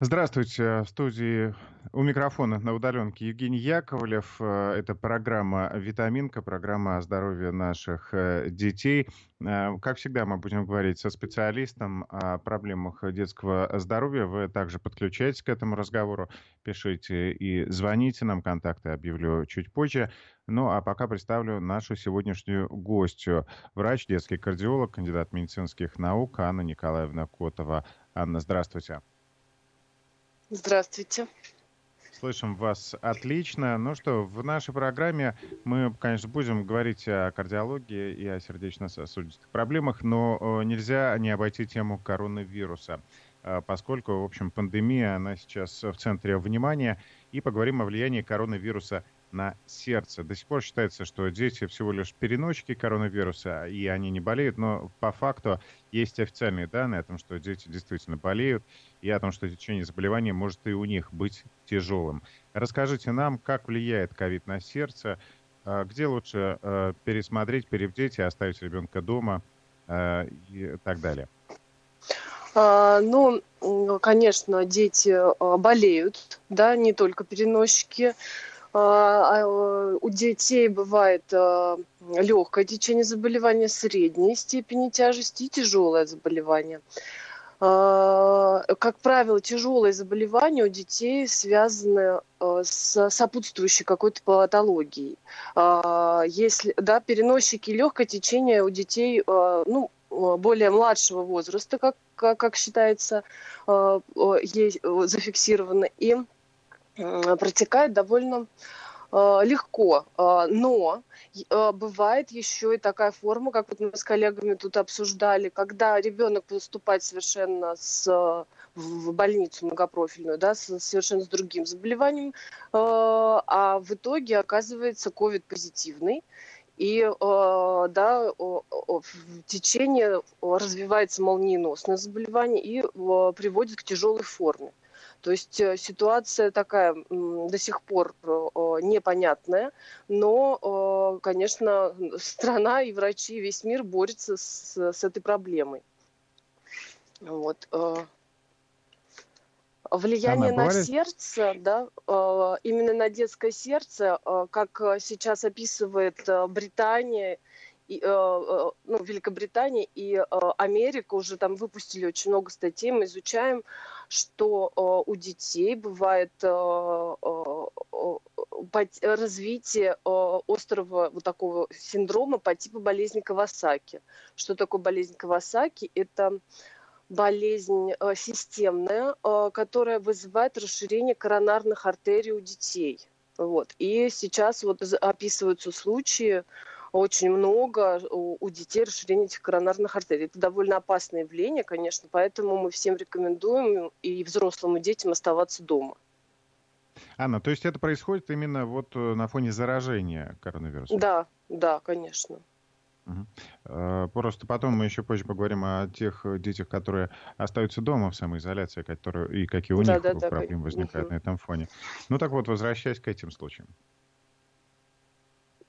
Здравствуйте. В студии у микрофона на удаленке Евгений Яковлев. Э, это программа «Витаминка», программа о здоровье наших э, детей. Э, как всегда, мы будем говорить со специалистом о проблемах детского здоровья. Вы также подключаетесь к этому разговору, пишите и звоните нам. Контакты объявлю чуть позже. Ну, а пока представлю нашу сегодняшнюю гостью. Врач, детский кардиолог, кандидат медицинских наук Анна Николаевна Котова. Анна, здравствуйте. Здравствуйте. Слышим вас отлично. Ну что, в нашей программе мы, конечно, будем говорить о кардиологии и о сердечно-сосудистых проблемах, но э, нельзя не обойти тему коронавируса, э, поскольку, в общем, пандемия, она сейчас в центре внимания, и поговорим о влиянии коронавируса на сердце. До сих пор считается, что дети всего лишь переносчики коронавируса, и они не болеют, но по факту есть официальные данные о том, что дети действительно болеют, и о том, что течение заболевания может и у них быть тяжелым. Расскажите нам, как влияет ковид на сердце, а, где лучше а, пересмотреть, перебдеть и оставить ребенка дома а, и так далее. Ну, конечно, дети болеют, да, не только переносчики. А, а, у детей бывает а, легкое течение заболевания, средней степени тяжести и тяжелое заболевание. Как правило, тяжелые заболевания у детей связаны с сопутствующей какой-то патологией. Если, да, переносчики легкое течение у детей, ну, более младшего возраста, как, как, считается, есть зафиксировано. И протекает довольно э, легко, э, но э, бывает еще и такая форма, как вот мы с коллегами тут обсуждали, когда ребенок поступает совершенно с в больницу многопрофильную, да, с, совершенно с другим заболеванием, а в итоге оказывается ковид-позитивный, и да, в течение развивается молниеносное заболевание и приводит к тяжелой форме. То есть э, ситуация такая до сих пор э, непонятная, но, конечно, страна и врачи, и весь мир борются с, с этой проблемой. Вот. Э. Влияние Она, на сердце, да, именно на детское сердце, как сейчас описывает Британия и, ну, Великобритания и Америка уже там выпустили очень много статей, мы изучаем что э, у детей бывает э, э, развитие острого вот такого синдрома по типу болезни Кавасаки. Что такое болезнь Кавасаки? Это болезнь системная, которая вызывает расширение коронарных артерий у детей. Вот. И сейчас вот описываются случаи, очень много у, у детей расширения этих коронарных артерий. Это довольно опасное явление, конечно, поэтому мы всем рекомендуем и взрослым, и детям оставаться дома. Анна, то есть это происходит именно вот э, на фоне заражения коронавирусом? Да, да, конечно. Угу. Просто потом мы еще позже поговорим о тех детях, которые остаются дома в самоизоляции, которые, и какие у да, них да, проблемы да, возникают угу. на этом фоне. Ну так вот, возвращаясь к этим случаям.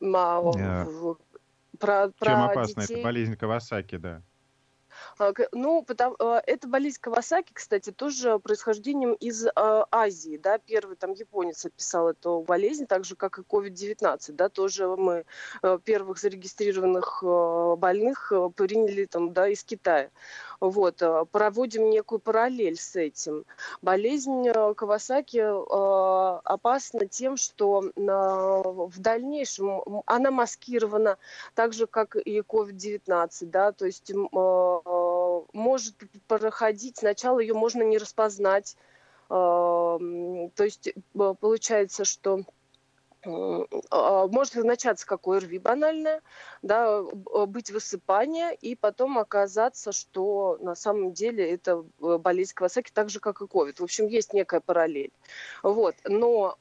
Yeah. Про, про Чем опасна детей. эта болезнь Кавасаки, да? А, ну, потому, а, эта болезнь Кавасаки, кстати, тоже происхождением из э, Азии, да, первый там японец описал эту болезнь, так же, как и COVID-19, да, тоже мы э, первых зарегистрированных э, больных э, приняли там, да, из Китая. Вот, э, проводим некую параллель с этим. Болезнь э, Кавасаки э, опасна тем, что в дальнейшем она маскирована так же, как и COVID-19, да, то есть может проходить, сначала ее можно не распознать, то есть получается, что может означаться как ОРВИ банальное, да, быть высыпание, и потом оказаться, что на самом деле это э, болезнь Кавасаки, так же, как и ковид. В общем, есть некая параллель. Вот. Но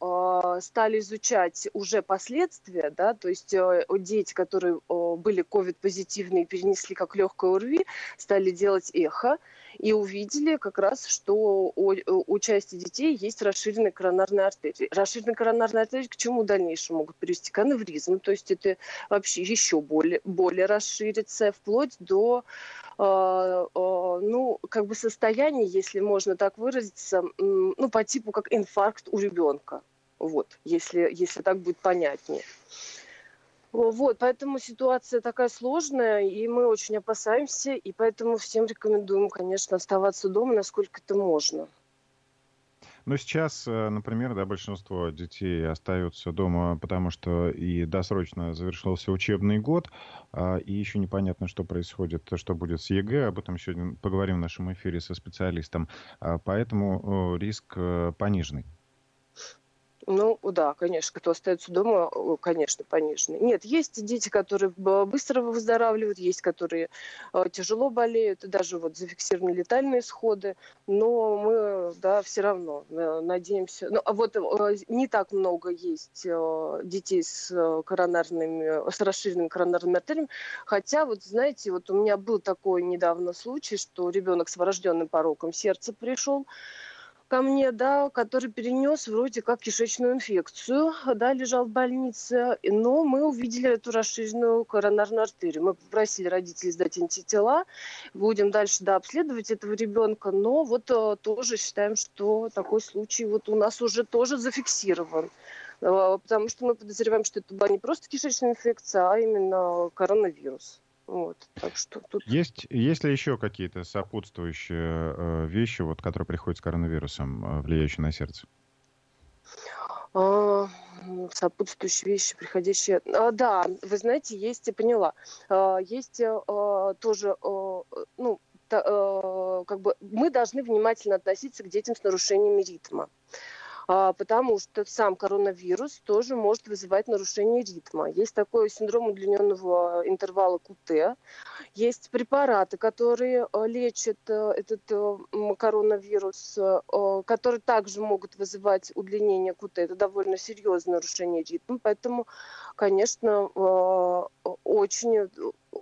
э, стали изучать уже последствия, да, то есть э, дети, которые э, были ковид-позитивные, перенесли как легкое ОРВИ, стали делать эхо, и увидели как раз, что у, у части детей есть расширенная коронарная артерия. Расширенная коронарная артерия к чему в дальнейшем могут привести? К аневризму, то есть это вообще еще более, более расширится, вплоть до э, э, ну, как бы состояния, если можно так выразиться, ну, по типу как инфаркт у ребенка. Вот, если, если так будет понятнее. Вот, поэтому ситуация такая сложная, и мы очень опасаемся, и поэтому всем рекомендуем, конечно, оставаться дома, насколько это можно. Но сейчас, э, например, да, большинство детей остаются дома, потому что и досрочно завершился учебный год, а, и еще непонятно, что происходит, что будет с ЕГЭ. Об этом сегодня поговорим в нашем эфире со специалистом. А, поэтому риск э, пониженный. Ну, да, конечно, кто остается дома, конечно, пониженный. Нет, есть дети, которые быстро выздоравливают, есть, которые э, тяжело болеют, даже вот зафиксированы летальные исходы, но мы, да, все равно э, надеемся. Ну, а вот э, не так много есть детей с коронарными, с расширенными коронарными артериями, хотя, вот, знаете, вот у меня был такой недавно случай, что ребенок с врожденным пороком сердца пришел, ко мне, да, который перенес вроде как кишечную инфекцию, да, лежал в больнице, но мы увидели эту расширенную коронарную артерию. Мы попросили родителей сдать антитела, будем дальше, да, обследовать этого ребенка, но вот э, тоже считаем, что такой случай вот у нас уже тоже зафиксирован э, потому что мы подозреваем, что это была не просто кишечная инфекция, а именно коронавирус. Вот, так что тут... Есть, есть ли еще какие-то сопутствующие э, вещи, вот, которые приходят с коронавирусом, э, влияющие на сердце? А, сопутствующие вещи, приходящие... А, да, вы знаете, есть, я поняла, а, есть а, тоже, а, ну, та, а, как бы мы должны внимательно относиться к детям с нарушениями ритма. А, потому что сам коронавирус тоже может вызывать нарушение ритма. Есть такой синдром удлиненного интервала КУТ, есть препараты, которые э, лечат этот коронавирус, которые также могут вызывать удлинение КУТ. Это довольно серьезное нарушение ритма, поэтому, конечно, очень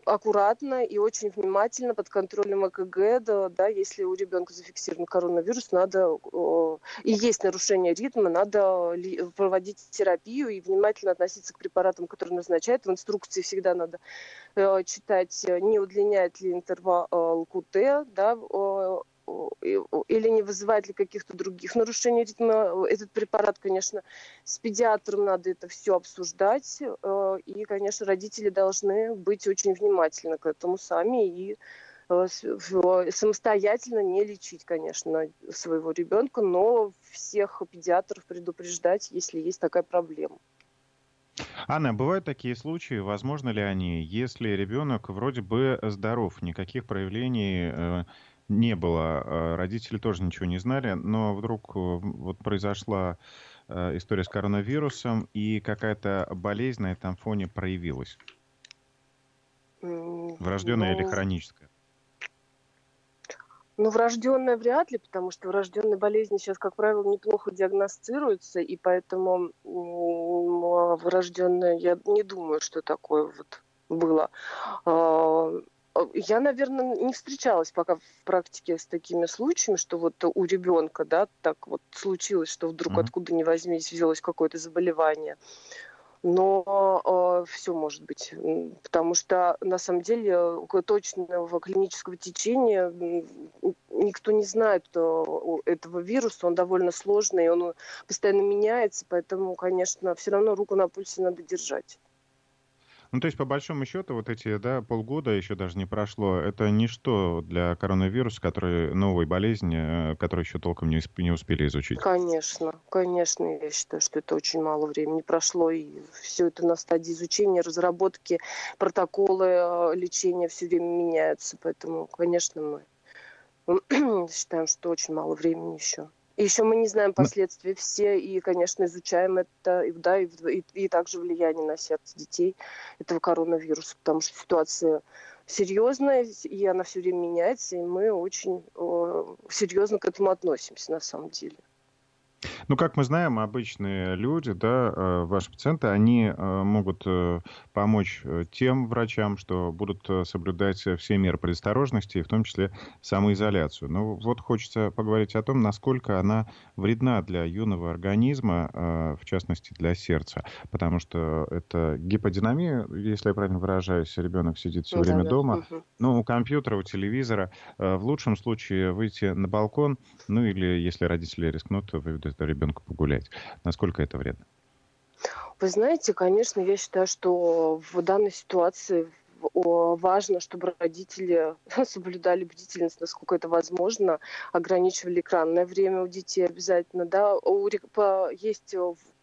аккуратно и очень внимательно под контролем ЭКГ, да, да если у ребенка зафиксирован коронавирус, надо и есть нарушение ритма, надо проводить терапию и внимательно относиться к препаратам, которые назначают. В инструкции всегда надо э, читать, не удлиняет ли интервал КУТ, да, или не вызывает ли каких-то других нарушений ритма. Этот препарат, конечно, с педиатром надо это все обсуждать. Э, и, конечно, родители должны быть очень внимательны к этому сами и э, самостоятельно не лечить, конечно, своего ребенка, но всех педиатров предупреждать, если есть такая проблема. Анна, бывают такие случаи, возможно ли они, если ребенок вроде бы здоров, никаких проявлений э, не было. А родители тоже ничего не знали, но вдруг э, вот произошла э, история с коронавирусом, и какая-то болезнь на этом фоне проявилась. Врожденная ну, или хроническая? Ну, врожденная вряд ли, потому что врожденные болезни сейчас, как правило, неплохо диагностируются, и поэтому врожденная, я не думаю, что такое вот было. А, я, наверное, не встречалась пока в практике с такими случаями, что вот у ребенка, да, так вот случилось, что вдруг mm-hmm. откуда ни возьмись взялось какое-то заболевание. Но э, все может быть, потому что на самом деле точного клинического течения никто не знает э, этого вируса, он довольно сложный, он постоянно меняется, поэтому, конечно, все равно руку на пульсе надо держать. Ну, то есть, по большому счету, вот эти, да, полгода еще даже не прошло, это ничто для коронавируса, который новой болезни, э, которую еще толком не, не успели изучить. Конечно, конечно, я считаю, что это очень мало времени прошло, и все это на стадии изучения, разработки, протоколы э, лечения все время меняются, поэтому, конечно, мы считаем, что очень мало времени еще. И еще мы не знаем последствий все, и, конечно, изучаем это, и, да, и, и, и также влияние на сердце детей этого коронавируса, потому что ситуация серьезная, и она все время меняется, и мы очень э, серьезно к этому относимся на самом деле. Ну, как мы знаем, обычные люди, да, э, ваши пациенты, они э, могут э, помочь тем врачам, что будут соблюдать все меры предосторожности, в том числе самоизоляцию. Но ну, вот хочется поговорить о том, насколько она вредна для юного организма, в частности для сердца, потому что это гиподинамия, если я правильно выражаюсь, ребенок сидит все время дома, ну, у компьютера, у телевизора, в лучшем случае выйти на балкон, ну или если родители рискнут, выведут ребенку погулять. Насколько это вредно? Вы знаете, конечно, я считаю, что в данной ситуации важно, чтобы родители соблюдали бдительность, насколько это возможно, ограничивали экранное время у детей обязательно. Да. У, есть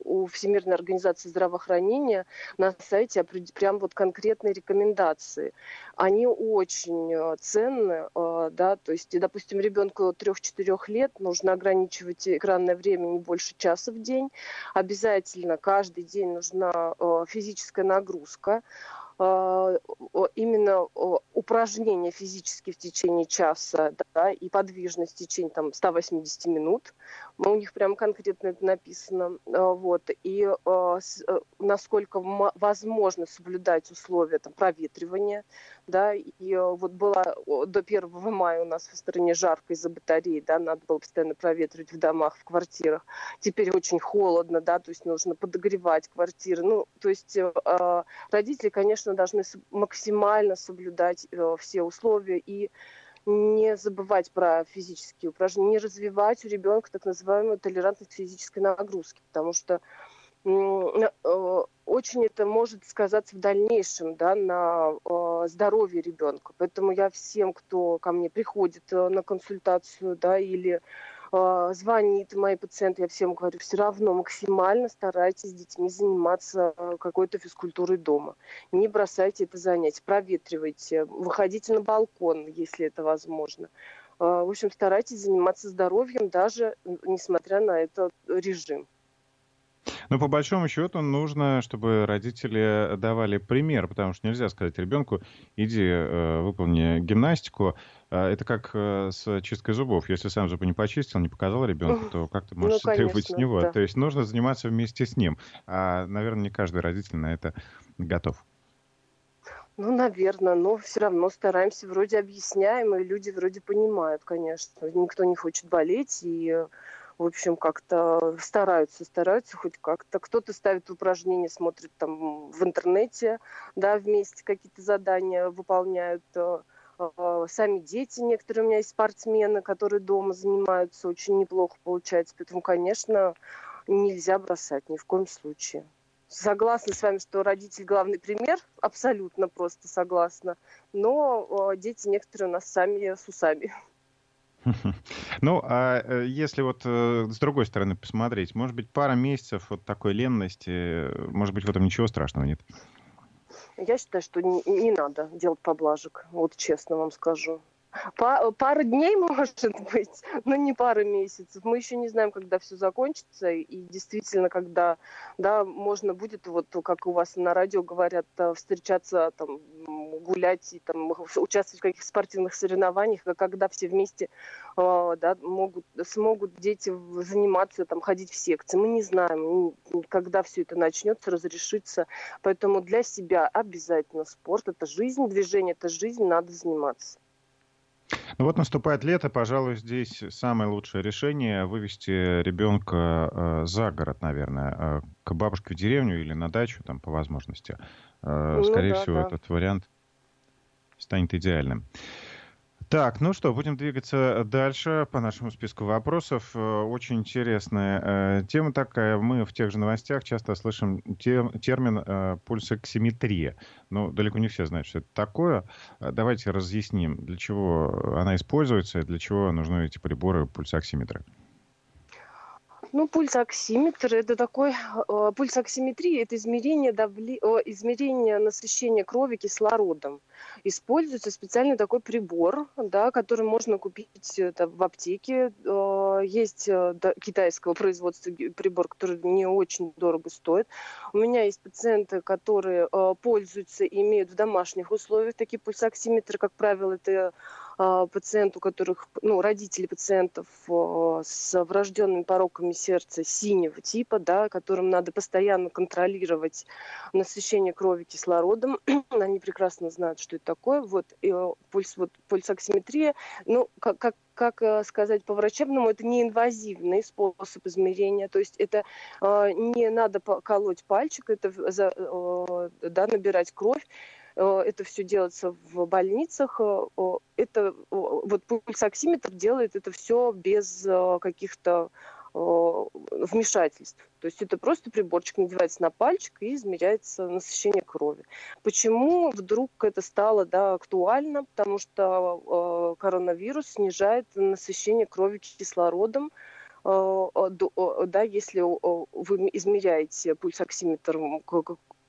у Всемирной организации здравоохранения на сайте прям вот конкретные рекомендации. Они очень э, ценны, э, да, то есть, допустим, ребенку 3-4 лет нужно ограничивать экранное время не больше часа в день. Обязательно каждый день нужна э, физическая нагрузка. А, именно упражнения физические в течение часа да, и подвижность в течение там, 180 минут. У них прям конкретно это написано. А, вот. И а, э, насколько возможно соблюдать условия там, проветривания. Да, и вот было до 1 мая у нас в стране жарко из-за батареи, да, надо было постоянно проветривать в домах, в квартирах. Теперь очень холодно, да, то есть нужно подогревать квартиры. Ну, то есть э, родители, конечно, должны максимально соблюдать э, все условия и не забывать про физические упражнения, не развивать у ребенка так называемую толерантность физической нагрузки, потому что э, очень это может сказаться в дальнейшем да, на э, здоровье ребенка. Поэтому я всем, кто ко мне приходит на консультацию да, или звонит мои пациенты, я всем говорю, все равно максимально старайтесь с детьми заниматься а, какой-то физкультурой дома. Не бросайте это занятие, проветривайте, выходите на балкон, если это возможно. А, в общем, старайтесь заниматься здоровьем, даже несмотря на этот режим. Но по большому счету нужно, чтобы родители давали пример, потому что нельзя сказать ребенку, иди э, выполни гимнастику. А, это как э, с чисткой зубов. Если сам зубы не почистил, не показал ребенку, то как ты можешь ну, требовать с него? Да. То есть нужно заниматься вместе с ним. А, наверное, не каждый родитель на это готов. Ну, наверное, но все равно стараемся, вроде объясняем, и люди вроде понимают, конечно. Никто не хочет болеть, и в общем, как-то стараются, стараются хоть как-то. Кто-то ставит упражнения, смотрит там в интернете, да, вместе какие-то задания выполняют. Э, э, сами дети, некоторые у меня есть спортсмены, которые дома занимаются, очень неплохо получается. Поэтому, конечно, нельзя бросать ни в коем случае. Согласна с вами, что родитель главный пример, абсолютно просто согласна. Но э, дети некоторые у нас сами с усами. Ну, а э, если вот э, с другой стороны посмотреть, может быть, пара месяцев вот такой ленности, э, может быть, в этом ничего страшного нет? Я считаю, что не, не надо делать поблажек, вот честно вам скажу. Пара дней, может быть, но не пара месяцев. Мы еще не знаем, когда все закончится. И действительно, когда да, можно будет, вот как у вас на радио говорят, э, встречаться, там, гулять и там, участвовать в каких-то спортивных соревнованиях, а когда все вместе э, да, могут, смогут дети заниматься, там, ходить в секции. Мы не знаем, когда все это начнется, разрешится. Поэтому для себя обязательно спорт – это жизнь, движение – это жизнь, надо заниматься. Ну вот наступает лето, пожалуй, здесь самое лучшее решение вывести ребенка э, за город, наверное, э, к бабушке в деревню или на дачу, там, по возможности. Э, ну, скорее да, всего, да. этот вариант станет идеальным. Так, ну что, будем двигаться дальше по нашему списку вопросов. Э, очень интересная э, тема такая. Мы в тех же новостях часто слышим тем, термин э, пульсоксиметрия. Но далеко не все знают, что это такое. Э, давайте разъясним, для чего она используется и для чего нужны эти приборы пульсоксиметры. Ну, пульсоксиметр – это такой... Э, пульсоксиметрия – это измерение, давли, э, измерение насыщения крови кислородом. Используется специальный такой прибор, да, который можно купить это, в аптеке. Э, есть э, да, китайского производства прибор, который не очень дорого стоит. У меня есть пациенты, которые э, пользуются и имеют в домашних условиях такие пульсоксиметры. Как правило, это пациент, у которых, ну, родители пациентов с врожденными пороками сердца синего типа, да, которым надо постоянно контролировать насыщение крови кислородом. Они прекрасно знают, что это такое. Вот и пульс, вот, пульсоксиметрия, ну, как, как как э, сказать по-врачебному, это не инвазивный способ измерения, то есть это э, не надо колоть пальчик, это за, э, да, набирать кровь, это все делается в больницах. Э, это вот пульсоксиметр делает это все без э, каких-то вмешательств. То есть это просто приборчик надевается на пальчик и измеряется насыщение крови. Почему вдруг это стало да, актуально? Потому что э, коронавирус снижает насыщение крови кислородом. Э, да, если вы измеряете пульсоксиметром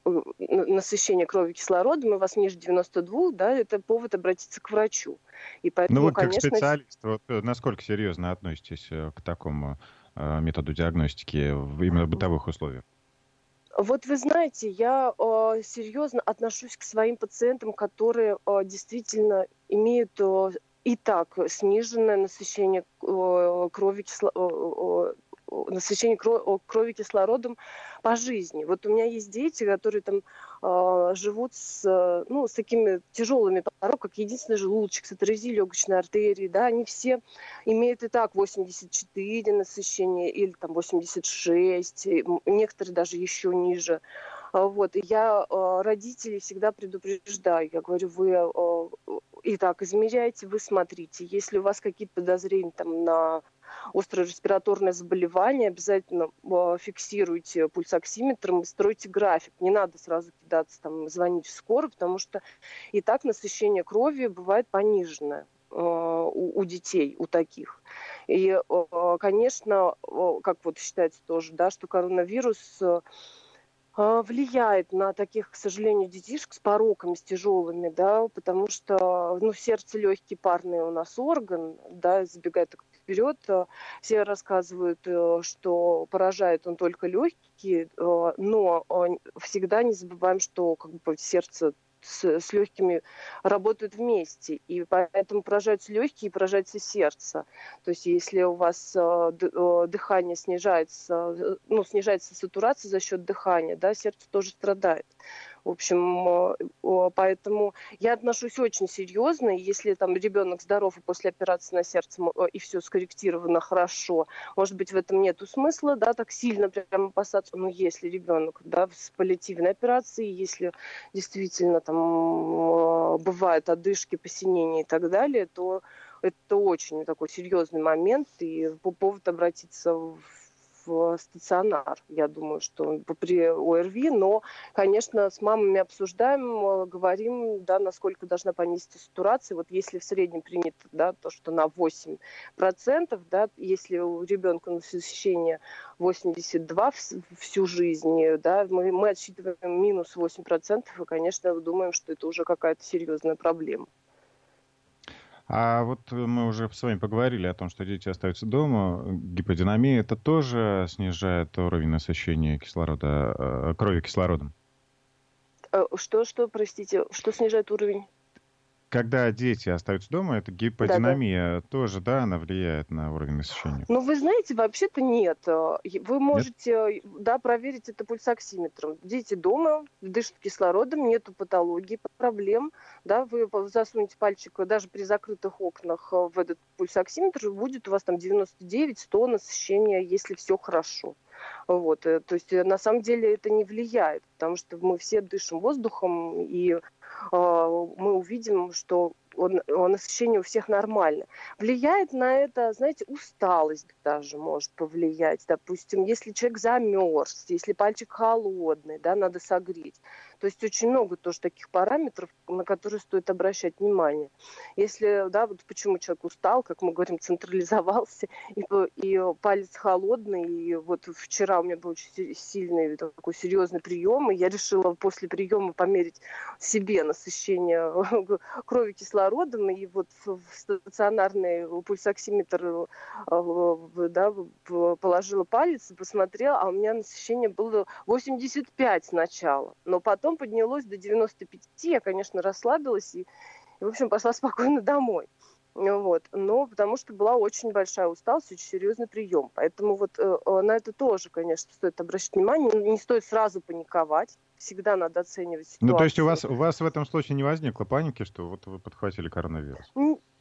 насыщение крови кислородом, и у вас ниже 92, да, это повод обратиться к врачу. И поэтому, ну вы как конечно... специалист, вот, э, насколько серьезно относитесь э, к такому э, методу диагностики именно в бытовых условиях? Вот вы знаете, я э, серьезно отношусь к своим пациентам, которые э, действительно имеют э, и так сниженное насыщение э, крови кисло, э, насыщение крови кислородом по жизни. Вот у меня есть дети, которые там э, живут с, ну, с такими тяжелыми пороками, как единственный желудочек, с атерезией легочной артерии, да, они все имеют и так 84 насыщения или там 86, некоторые даже еще ниже. Вот. И я э, родителей всегда предупреждаю. Я говорю, вы э, итак, измеряйте, вы смотрите. Если у вас какие-то подозрения там, на острое респираторное заболевание, обязательно э, фиксируйте пульсоксиметром и стройте график. Не надо сразу кидаться, там, звонить в скорую, потому что и так насыщение крови бывает пониженное э, у, детей, у таких. И, э, конечно, как вот считается тоже, да, что коронавирус влияет на таких, к сожалению, детишек с пороками, с тяжелыми, да, потому что, ну, сердце легкий парный у нас орган, да, забегая так вперед. Э, все рассказывают, э, что поражает он только легкие, э, но всегда не забываем, что как бы сердце с, с легкими работают вместе, и поэтому поражаются легкие и поражается сердце. То есть если у вас дыхание снижается, ну, снижается сатурация за счет дыхания, да, сердце тоже страдает. В общем, э, поэтому я отношусь очень серьезно. Если там ребенок здоров и после операции на сердце э, и все скорректировано хорошо, может быть, в этом нет смысла, да, так сильно прямо опасаться. Но если ребенок, да, с паллиативной операцией, если действительно там э, бывают одышки, посинения и так далее, то это очень такой серьезный момент и по поводу обратиться в в стационар, я думаю, что при ОРВИ, но, конечно, с мамами обсуждаем, э, говорим, да, насколько должна понизиться сатурация. Вот если в среднем принято, да, то, что на 8%, да, если у ребенка насыщение 82 всю жизнь, да, мы, мы отсчитываем минус 8%, и, конечно, думаем, что это уже какая-то серьезная проблема. А вот мы уже с вами поговорили о том, что дети остаются дома. Гиподинамия это тоже снижает уровень насыщения кислорода, э, крови кислородом? Э, что, что, простите, что снижает уровень? Когда дети остаются дома, это гиподинамия да, тоже, да, она влияет на уровень насыщения? Ну, вы знаете, вообще-то нет. Э, вы можете, нет? да, проверить это пульсоксиметром. Дети дома дышат кислородом, нету патологии, проблем, да, вы засунете пальчик даже при закрытых окнах э, в этот пульсоксиметр, будет у вас там 99-100 насыщения, если все хорошо. Вот. Э, то есть на самом деле это не влияет, потому что мы все дышим воздухом, и мы увидим, что он, насыщение у всех нормально. Влияет на это, знаете, усталость даже может повлиять. Допустим, если человек замерз, если пальчик холодный, да, надо согреть. То есть очень много тоже таких параметров, на которые стоит обращать внимание. Если, да, вот почему человек устал, как мы говорим, централизовался, и, и палец холодный, и вот вчера у меня был очень сильный такой серьезный прием, и я решила после приема померить себе насыщение крови кислородом, и вот в стационарный пульсоксиметр э, да, положила палец и посмотрела, а у меня насыщение было 85 сначала, но потом поднялось до 95. Я, конечно, расслабилась и, и в общем, пошла спокойно домой. Вот. Но потому что была очень большая усталость, очень серьезный прием. Поэтому вот э, на это тоже, конечно, стоит обращать внимание. Не стоит сразу паниковать. Всегда надо оценивать ситуацию. Ну, то есть у вас, у вас в этом случае не возникло паники, что вот вы подхватили коронавирус?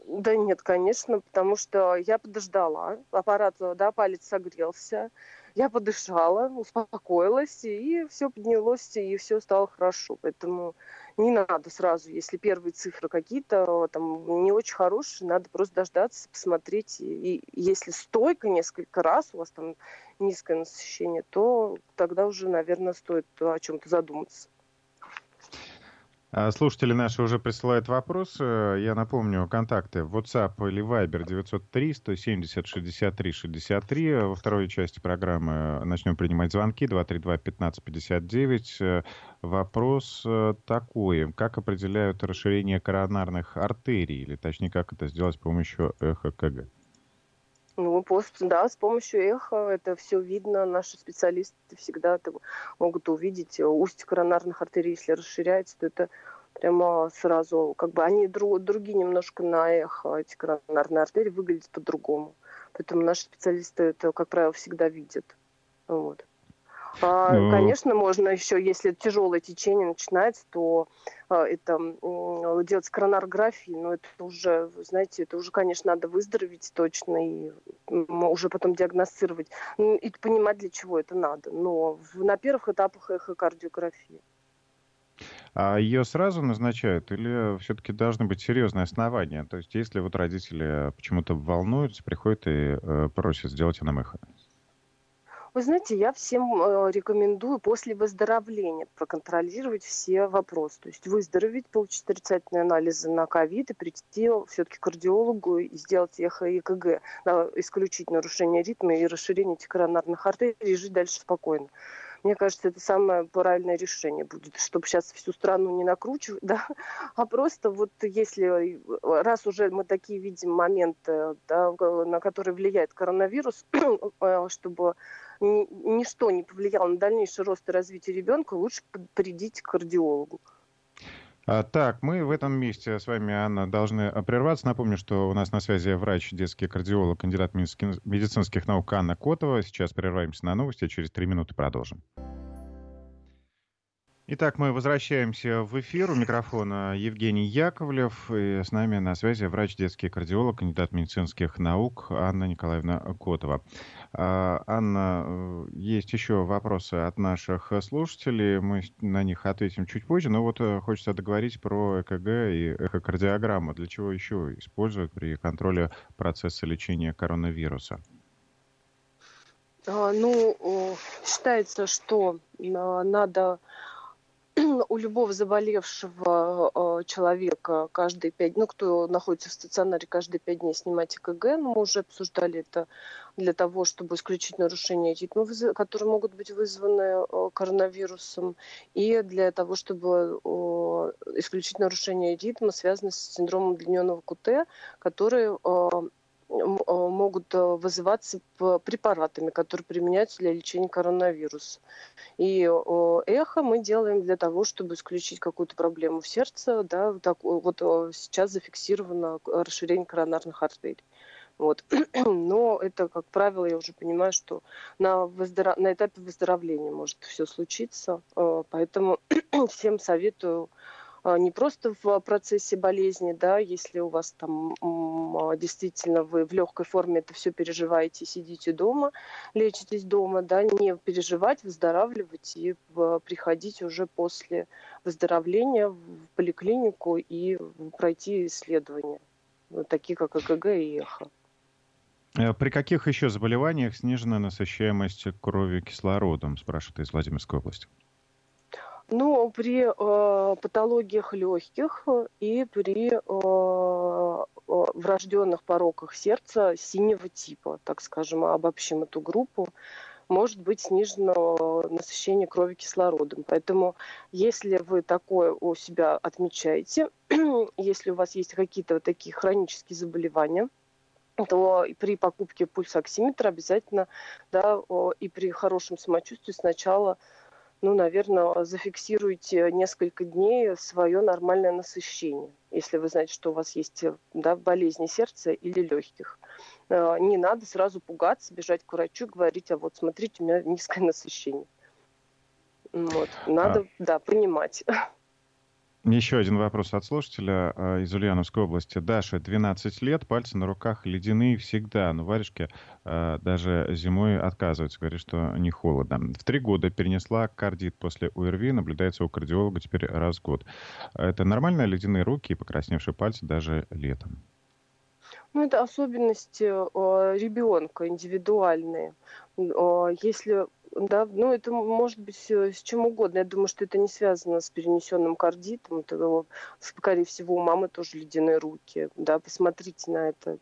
Да нет, конечно, потому что я подождала, аппарат, да, палец согрелся, я подышала, успокоилась, и все поднялось, и все стало хорошо. Поэтому не надо сразу, если первые цифры какие-то там не очень хорошие, надо просто дождаться, посмотреть. И, и если стойко несколько раз у вас там низкое насыщение, то тогда уже, наверное, стоит о чем-то задуматься. А, слушатели наши уже присылают вопросы. Я напомню, контакты WhatsApp или Viber 903 170 63 63. Во второй части программы начнем принимать звонки 232 15 59. Вопрос э, такой. Как определяют расширение коронарных артерий? Или точнее, как это сделать с помощью ЭХКГ? Ну, да, с помощью эхо это все видно. Наши специалисты всегда могут увидеть. Устье коронарных артерий, если расширяется, то это прямо сразу, как бы они друг, другие немножко на эхо, эти коронарные артерии выглядят по-другому. Поэтому наши специалисты это, как правило, всегда видят. Вот. А, ну... Конечно, можно еще, если тяжелое течение начинается, то а, это делать коронарографии, но это уже, знаете, это уже, конечно, надо выздороветь точно и уже потом диагностировать ну, и понимать, для чего это надо. Но на первых этапах эхокардиографии. А ее сразу назначают или все-таки должны быть серьезные основания? То есть если вот родители почему-то волнуются, приходят и э, просят сделать НМХ? Вы знаете, я всем э, рекомендую после выздоровления проконтролировать все вопросы. То есть выздороветь, получить отрицательные анализы на ковид и прийти все-таки к кардиологу и сделать эхо ЭКГ, да, исключить нарушение ритма и расширение коронарных артерий и жить дальше спокойно. Мне кажется, это самое правильное решение будет, чтобы сейчас всю страну не накручивать, да, а просто вот если, раз уже мы такие видим моменты, да, на которые влияет коронавирус, э, чтобы ничто не повлияло на дальнейший рост и развитие ребенка, лучше придите к кардиологу. А, так, мы в этом месте с вами, Анна, должны прерваться. Напомню, что у нас на связи врач, детский кардиолог, кандидат медицинских наук Анна Котова. Сейчас прерываемся на новости, через три минуты продолжим. Итак, мы возвращаемся в эфир. У микрофона Евгений Яковлев. И с нами на связи врач, детский кардиолог, кандидат медицинских наук Анна Николаевна Котова. А, Анна, э, есть еще вопросы от наших слушателей. Мы на них ответим чуть позже. Но вот э, хочется договорить про ЭКГ и эхокардиограмму. Для чего еще используют при контроле процесса лечения коронавируса? А, ну, считается, что надо у любого заболевшего э, человека каждые пять, ну, кто находится в стационаре, каждые пять дней снимать ЭКГ, но мы уже обсуждали это для того, чтобы исключить нарушения ритма, которые могут быть вызваны э, коронавирусом, и для того, чтобы исключить нарушения ритма, связанные с синдромом удлиненного КТ, который Э, могут э, вызываться препаратами, которые применяются для лечения коронавируса. И эхо мы делаем для того, чтобы исключить какую-то проблему в сердце. Да, так, вот сейчас зафиксировано расширение коронарных артерий. Вот. Но это, как правило, я уже понимаю, что на, выздоров... на этапе выздоровления может все случиться. Э, поэтому всем советую не просто в процессе болезни, да, если у вас там а, действительно вы в легкой форме это все переживаете, сидите дома, лечитесь дома, да, не переживать, выздоравливать и приходить уже после выздоровления в поликлинику и пройти исследования, такие как ЭКГ и ЭХО. Э, при каких еще заболеваниях снижена насыщаемость крови кислородом, спрашивает из Владимирской области? Ну, при э, патологиях легких и при э, врожденных пороках сердца синего типа, так скажем, обобщим эту группу, может быть снижено насыщение крови кислородом. Поэтому, если вы такое у себя отмечаете, если у вас есть какие-то вот такие хронические заболевания, то при покупке пульсоксиметра обязательно, да, и при хорошем самочувствии сначала ну, наверное, зафиксируйте несколько дней свое нормальное насыщение, если вы знаете, что у вас есть да, болезни сердца или легких. Э, не надо сразу пугаться, бежать к врачу говорить, а вот смотрите, у меня низкое насыщение. Вот. Надо, а... да, понимать. Еще один вопрос от слушателя э, из Ульяновской области. Даша, 12 лет, пальцы на руках ледяные всегда, но варежки э, даже зимой отказываются, говорит, что не холодно. В три года перенесла кардит после УРВИ, наблюдается у кардиолога теперь раз в год. Это нормально ледяные руки и покрасневшие пальцы даже летом? Ну, это особенности э, ребенка, индивидуальные. Если да, ну это может быть э, с чем угодно. Я думаю, что это не связано с перенесенным кардитом. Это, скорее всего, у мамы тоже ледяные руки. Да, посмотрите на это.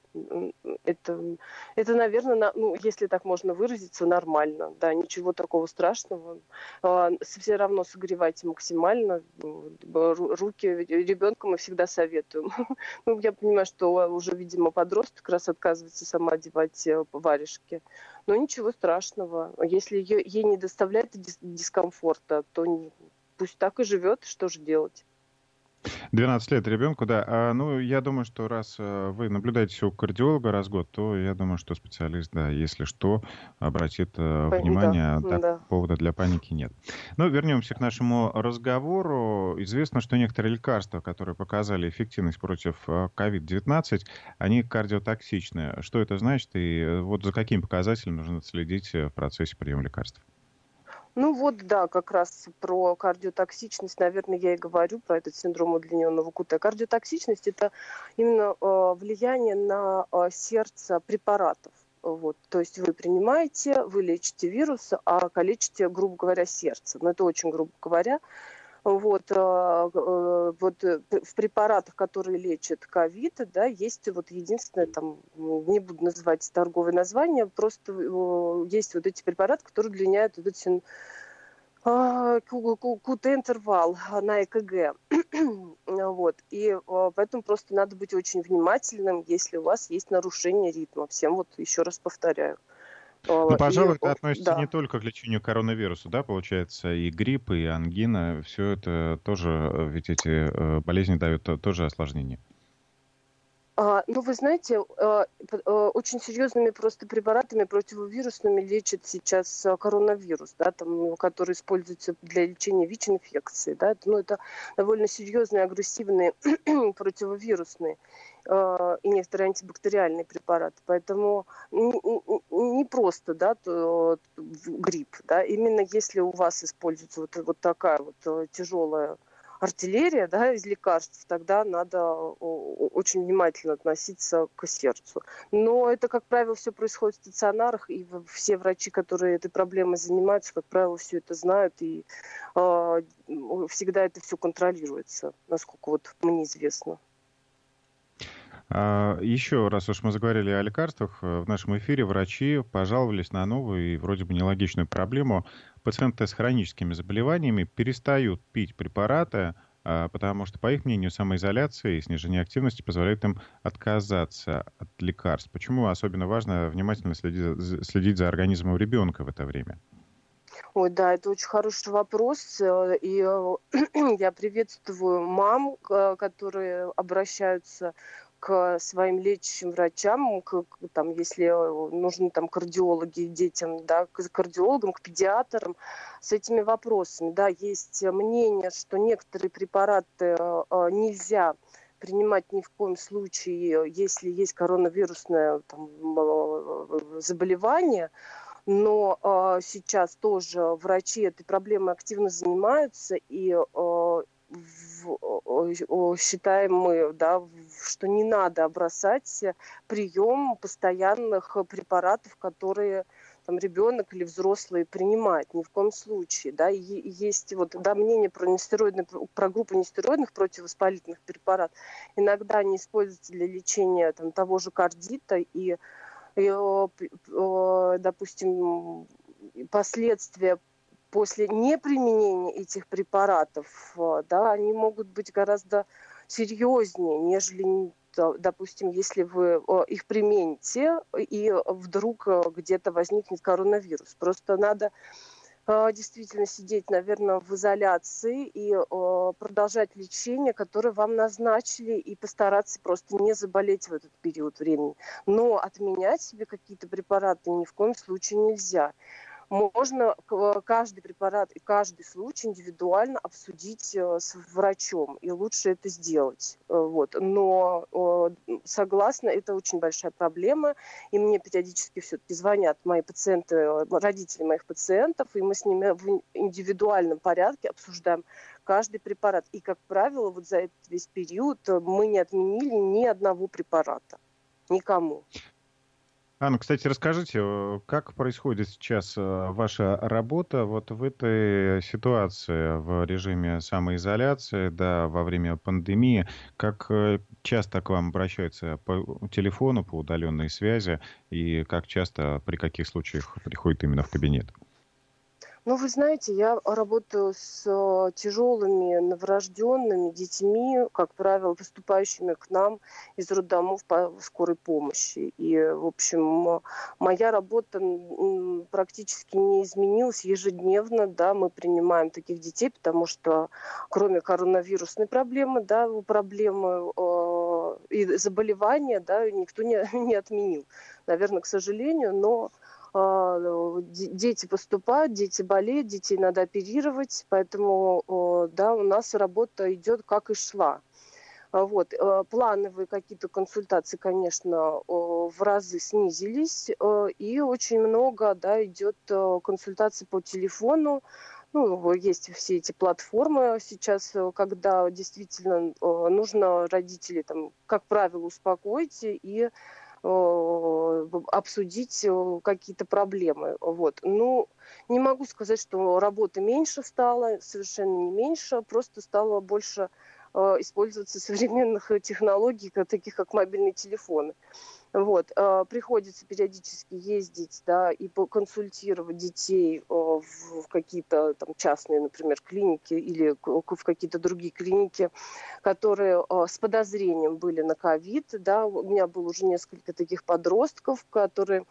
Это, это наверное, на, ну, если так можно выразиться, нормально. Да, ничего такого страшного. А, все равно согревайте максимально. Руки ребенка мы всегда советуем. Ну, я понимаю, что уже, видимо, подросток раз отказывается сама одевать э, варежки. Но ничего страшного. Если ей не доставляет дискомфорта, то пусть так и живет, что же делать. 12 лет ребенку, да. А, ну, я думаю, что раз э, вы наблюдаете у кардиолога раз в год, то я думаю, что специалист, да, если что, обратит э, внимание. Да, так, да. повода для паники нет. Но ну, вернемся к нашему разговору. Известно, что некоторые лекарства, которые показали эффективность против COVID-19, э, они кардиотоксичны. Что это значит и вот за какими показателями нужно следить в процессе приема лекарств? Ну вот, да, как раз про кардиотоксичность, наверное, я и говорю, про этот синдром удлиненного кута. Кардиотоксичность – это именно э, влияние на э, сердце препаратов. Вот. То есть вы принимаете, вы лечите вирус, а калечите, грубо говоря, сердце. Но это очень грубо говоря. Вот, э, э, вот э, в препаратах, которые лечат ковид, да, есть вот единственное, там, не буду называть торговое название, просто есть вот эти препараты, которые удлиняют вот эти КТ-интервал на ЭКГ. вот. И поэтому просто надо быть очень внимательным, если у вас есть нарушение ритма. Всем вот еще раз повторяю. Ну, пожалуй, и, это относится да. не только к лечению коронавируса, да, получается, и грипп, и ангина, все это тоже, э, ведь эти э, болезни дают тоже осложнения. А, ну, вы знаете, а, очень серьезными просто препаратами противовирусными лечат сейчас коронавирус, да, там, который используется для лечения ВИЧ-инфекции. Да, ну, это довольно серьезные, агрессивные противовирусные и некоторые антибактериальные препараты. Поэтому не просто да, грипп. Да, именно если у вас используется вот, вот такая вот тяжелая артиллерия да, из лекарств, тогда надо очень внимательно относиться к сердцу. Но это, как правило, все происходит в стационарах, и все врачи, которые этой проблемой занимаются, как правило, все это знают, и э, всегда это все контролируется, насколько вот мне известно. А, Еще раз уж мы заговорили о лекарствах, э, в нашем эфире врачи пожаловались на новую и вроде бы нелогичную проблему. Пациенты с хроническими заболеваниями перестают пить препараты, а, потому что, по их мнению, самоизоляция и снижение активности позволяет им отказаться от лекарств. Почему особенно важно внимательно следить, следить за организмом ребенка в это время? Ой, да, это очень хороший вопрос. Э, и э, я приветствую мам, которые обращаются к своим лечащим врачам, к, там, если э, нужны там кардиологи детям, да, к кардиологам, к педиатрам с этими вопросами. Да, есть мнение, что некоторые препараты э, э, нельзя принимать ни в коем случае, если есть коронавирусное там, заболевание, но э, сейчас тоже врачи этой проблемой активно занимаются, и э, считаем мы, да, что не надо бросать прием постоянных препаратов, которые там ребенок или взрослый принимает, ни в коем случае, да, и есть вот, да, мнение про нестероидные, про группу нестероидных противовоспалительных препаратов, иногда они используются для лечения там того же кардита и, и допустим, последствия после неприменения этих препаратов, э, да, они могут быть гораздо серьезнее, нежели, допустим, если вы э, их примените, и вдруг э, где-то возникнет коронавирус. Просто надо действительно сидеть, наверное, в изоляции и продолжать лечение, которое вам назначили, и постараться просто не заболеть в этот период времени. Но отменять себе какие-то препараты ни в коем случае нельзя можно каждый препарат и каждый случай индивидуально обсудить э, с врачом, и лучше это сделать. Э, вот. Но согласна, это очень большая проблема, и мне периодически все-таки звонят мои пациенты, э, родители моих пациентов, и мы с ними в индивидуальном порядке обсуждаем каждый препарат. И, как правило, вот за этот весь период мы не отменили ни одного препарата. Никому. Анна, кстати, расскажите, э, как происходит сейчас э, ваша работа вот в этой ситуации, в режиме самоизоляции, да, во время пандемии? Как э, часто к вам обращаются по телефону, по удаленной связи, и как часто, при каких случаях приходят именно в кабинет? Ну, вы знаете, я работаю с э, тяжелыми новорожденными детьми, как правило, поступающими к нам из роддомов по скорой помощи. И, в общем, моя работа практически не изменилась ежедневно, да, мы принимаем таких детей, потому что кроме коронавирусной проблемы, да, проблемы э, и заболевания, да, никто не, не отменил, наверное, к сожалению, но дети поступают, дети болеют, детей надо оперировать, поэтому да, у нас работа идет как и шла. А вот. Э, плановые какие-то консультации, конечно, в разы снизились, и очень много да, идет консультаций по телефону, ну, есть все эти платформы сейчас, когда действительно нужно родителей, там, как правило, успокоить и обсудить э, какие-то проблемы. Вот. Ну, не могу сказать, что работы меньше стало, совершенно не меньше, просто стало больше э, использоваться современных технологий, таких как мобильные телефоны. Вот. А, приходится периодически ездить, да, и консультировать детей э, в какие-то там частные, например, клиники или в какие-то другие клиники, которые э, с подозрением были на ковид, да. У меня было уже несколько таких подростков, которые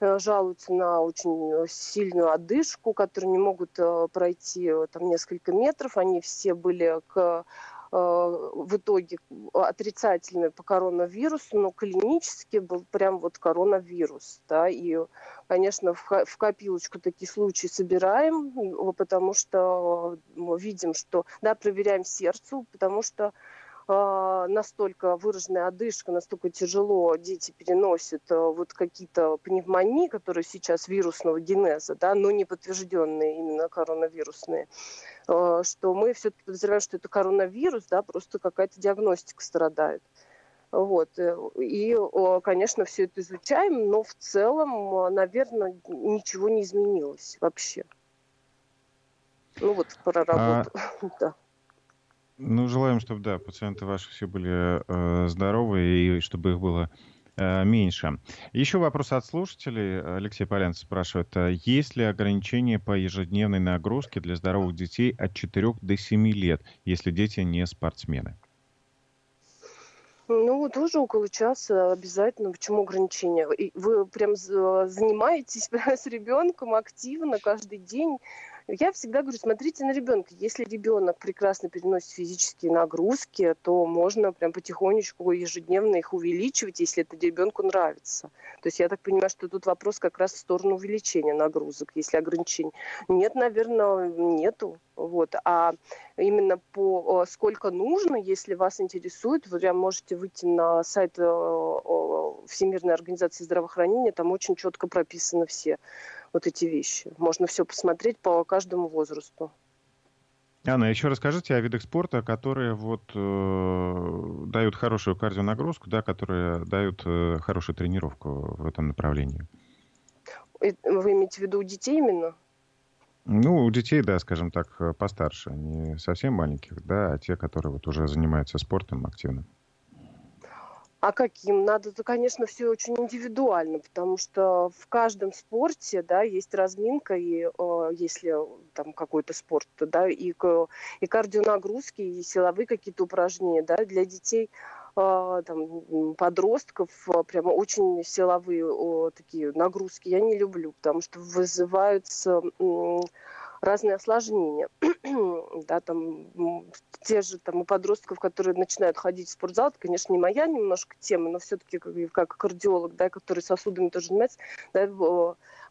э, жалуются на очень сильную одышку, которые не могут пройти там несколько метров. Они все были к Э, в итоге отрицательный по коронавирусу, но клинически был прям вот коронавирус, да, и, конечно, в, копилочку такие случаи собираем, потому что мы видим, что, да, проверяем сердцу, потому что настолько выраженная одышка, настолько тяжело дети переносят а, вот какие-то пневмонии, которые сейчас вирусного генеза, да, но не подтвержденные именно коронавирусные, а, что мы все-таки подозреваем, что это коронавирус, да, просто какая-то диагностика страдает. Вот. Э, и, конечно, все это изучаем, но в целом, наверное, ничего не изменилось вообще. Ну вот про работу. А... да. Ну, желаем, чтобы, да, пациенты ваши все были э, здоровы и чтобы их было э, меньше. Еще вопрос от слушателей. Алексей Полянцев спрашивает, а есть ли ограничения по ежедневной нагрузке для здоровых детей от 4 до 7 лет, если дети не спортсмены? Ну, тоже около часа обязательно. Почему ограничения? Вы прям занимаетесь с ребенком активно каждый день я всегда говорю, смотрите на ребенка. Если ребенок прекрасно переносит физические нагрузки, то можно прям потихонечку ежедневно их увеличивать, если это ребенку нравится. То есть я так понимаю, что тут вопрос как раз в сторону увеличения нагрузок, если ограничений. Нет, наверное, нету. Вот. А именно по сколько нужно, если вас интересует, вы прям можете выйти на сайт э, Всемирной организации здравоохранения, там очень четко прописаны все вот эти вещи. Можно все посмотреть по каждому возрасту. Анна, еще расскажите о видах спорта, которые вот э, дают хорошую кардионагрузку, да, которые дают э, хорошую тренировку в этом направлении. Вы имеете в виду у детей именно? Ну, у детей, да, скажем так, постарше, не совсем маленьких, да, а те, которые вот уже занимаются спортом активно. А каким? Надо, то, конечно, все очень индивидуально, потому что в каждом спорте, да, есть разминка, и э, если там какой-то спорт, да, и, и кардионагрузки, и силовые какие-то упражнения, да, для детей э, там, подростков э, прямо очень силовые о, такие нагрузки я не люблю, потому что вызываются разные осложнения. да, там, те же там у подростков, которые начинают ходить в спортзал, это, конечно, не моя немножко тема, но все-таки как, как кардиолог, да, который сосудами тоже занимается, да,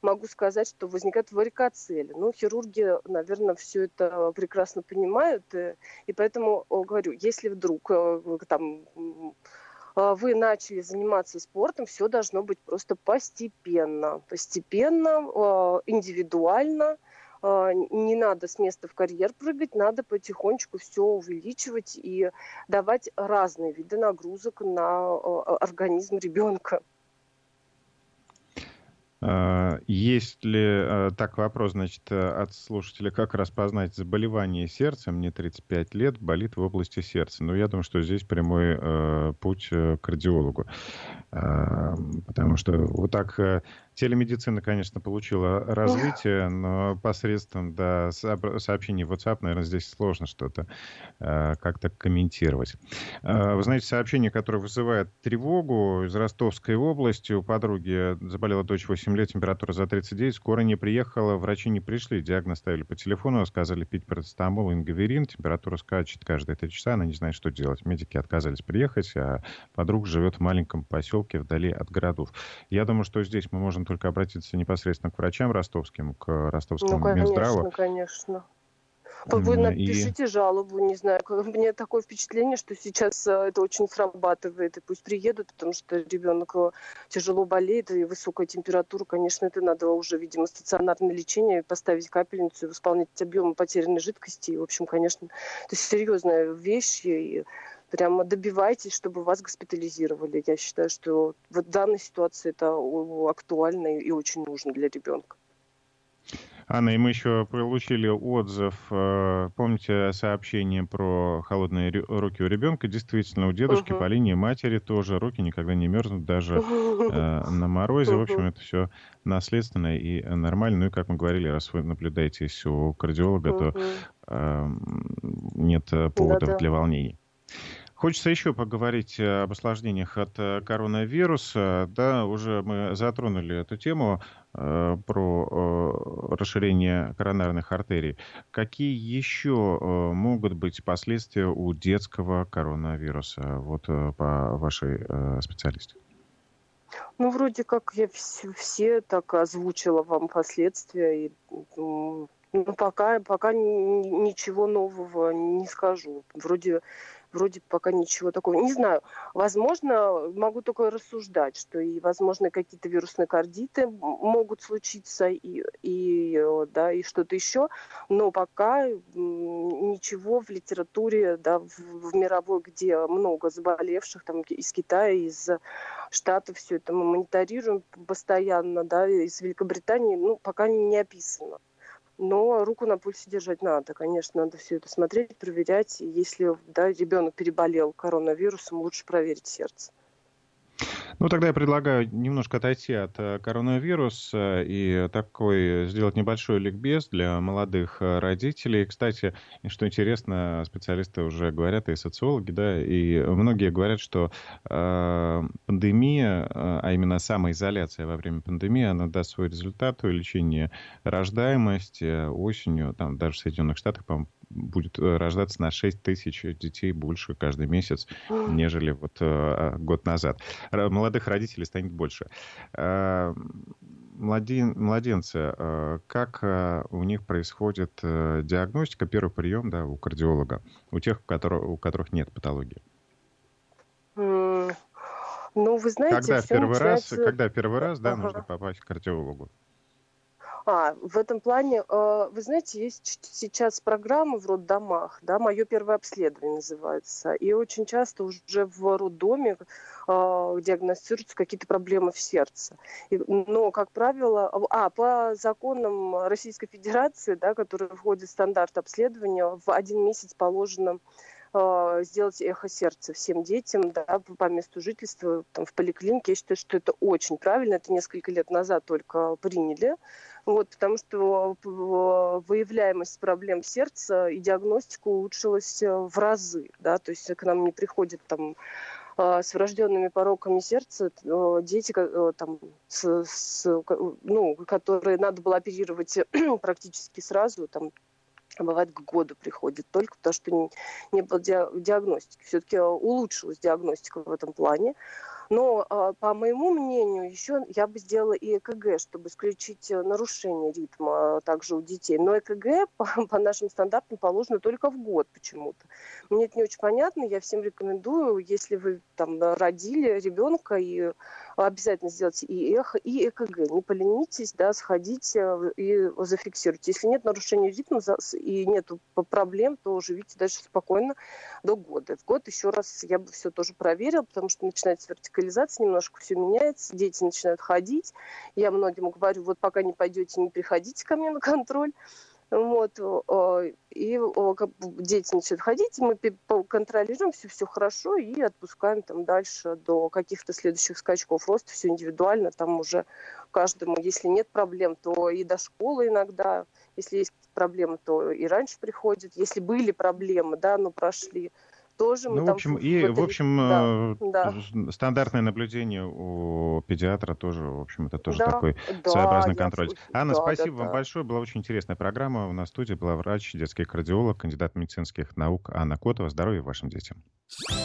могу сказать, что возникает варикоцели. Ну, хирурги, наверное, все это прекрасно понимают, и, и поэтому говорю, если вдруг э, там вы начали заниматься спортом, все должно быть просто постепенно, постепенно, индивидуально, не надо с места в карьер прыгать, надо потихонечку все увеличивать и давать разные виды нагрузок на а, организм ребенка. А, есть ли, так вопрос, значит, от слушателя, как распознать заболевание сердца? Мне 35 лет, болит в области сердца. Но я думаю, что здесь прямой э, путь к кардиологу. Э, потому что вот так э, Телемедицина, конечно, получила развитие, но посредством да, сообщений в WhatsApp, наверное, здесь сложно что-то э, как-то комментировать. Э, вы знаете, сообщение, которое вызывает тревогу из Ростовской области. У подруги заболела дочь 8 лет, температура за 39, скоро не приехала, врачи не пришли, диагноз ставили по телефону, сказали пить парацетамол, ингаверин, температура скачет каждые 3 часа, она не знает, что делать. Медики отказались приехать, а подруга живет в маленьком поселке вдали от городов. Я думаю, что здесь мы можем только обратиться непосредственно к врачам ростовским, к ростовскому ну, конечно, Минздраву. конечно. Вы напишите и... жалобу, не знаю. Мне такое впечатление, что сейчас э, это очень срабатывает. И пусть приедут, потому что ребенок э, тяжело болеет, и высокая температура, конечно, это надо уже, видимо, стационарное лечение, поставить капельницу, восполнить объем потерянной жидкости. И, в общем, конечно, это серьезная вещь. И прямо добивайтесь, чтобы вас госпитализировали. Я считаю, что в данной ситуации это актуально и очень нужно для ребенка. Анна, и мы еще получили отзыв, э, помните сообщение про холодные руки у ребенка? Действительно, у дедушки угу. по линии матери тоже руки никогда не мерзнут, даже э, на морозе. В общем, это все наследственно и нормально. Ну и, как мы говорили, раз вы наблюдаетесь у кардиолога, то э, нет поводов для волнений. Хочется еще поговорить об осложнениях от э, коронавируса. Да, уже мы затронули эту тему э, про э, расширение коронарных артерий. Какие еще э, могут быть последствия у детского коронавируса, вот э, по вашей э, специальности? Ну, вроде как я все, все так озвучила вам последствия. И, ну, пока, пока ничего нового не скажу. Вроде вроде пока ничего такого. Не знаю, возможно, могу только рассуждать, что и, возможно, какие-то вирусные кардиты могут случиться, и, и, да, и что-то еще, но пока ничего в литературе, да, в, в мировой, где много заболевших, там, из Китая, из Штатов, все это мы мониторируем постоянно, да, из Великобритании, ну, пока не описано. Но руку на пульсе держать надо, конечно, надо все это смотреть, проверять. И если да, ребенок переболел коронавирусом, лучше проверить сердце. Ну, тогда я предлагаю немножко отойти от э, коронавируса и такой сделать небольшой ликбез для молодых э, родителей. Кстати, что интересно, специалисты уже говорят, и социологи, да, и многие говорят, что э, пандемия, э, а именно самоизоляция во время пандемии, она даст свой результат, увеличение рождаемости осенью, там даже в Соединенных Штатах, по будет э, рождаться на 6 тысяч детей больше каждый месяц, нежели вот э, год назад. Молодых родителей станет больше. Э, младен, младенцы, как у них происходит диагностика, первый прием да, у кардиолога, у тех, у которых, у которых нет патологии? Ну, вы знаете, когда первый начинается... раз, когда первый раз, да, ага. нужно попасть к кардиологу? А, в этом плане, э, вы знаете, есть сейчас программы в роддомах, да, «Мое первое обследование» называется, и очень часто уже в роддоме э, диагностируются какие-то проблемы в сердце. но, как правило, а, по законам Российской Федерации, да, которые входят в стандарт обследования, в один месяц положено сделать эхо сердца всем детям да, по месту жительства там, в поликлинике. Я считаю, что это очень правильно. Это несколько лет назад только приняли. Вот, потому что выявляемость проблем сердца и диагностика улучшилась э, в разы. Да? То есть к нам не приходит там а, с врожденными пороками сердца, дети, там, с, с, ну, которые надо было оперировать практически сразу, там, бывает к году приходит только потому, что не, не было диагностики. Все-таки улучшилась диагностика в этом плане. Но, а, по моему мнению, еще я бы сделала и ЭКГ, чтобы исключить э, нарушение ритма также у детей. Но ЭКГ по, по нашим стандартам положено только в год почему-то. Мне это не очень понятно. Я всем рекомендую, если вы там родили ребенка, и обязательно сделайте и эхо, и ЭКГ. Не поленитесь, да, сходите и зафиксируйте. Если нет нарушения ритма и нет проблем, то живите дальше спокойно до года. В год еще раз я бы все тоже проверила, потому что начинается вертикализация немножко все меняется, дети начинают ходить. Я многим говорю, вот пока не пойдете, не приходите ко мне на контроль. Вот, и дети начинают ходить, мы контролируем все, все хорошо и отпускаем там дальше до каких-то следующих скачков. Роста, все индивидуально, там уже каждому, если нет проблем, то и до школы иногда, если есть проблемы, то и раньше приходят, если были проблемы, да, но прошли, тоже ну. В общем, и, в общем, да, э, да. стандартное наблюдение у педиатра тоже, в общем, это тоже да, такой да, своеобразный контроль. Я... Анна, да, спасибо да, вам да. большое. Была очень интересная программа. У нас в студии была врач, детский кардиолог, кандидат медицинских наук Анна Котова. Здоровья вашим детям.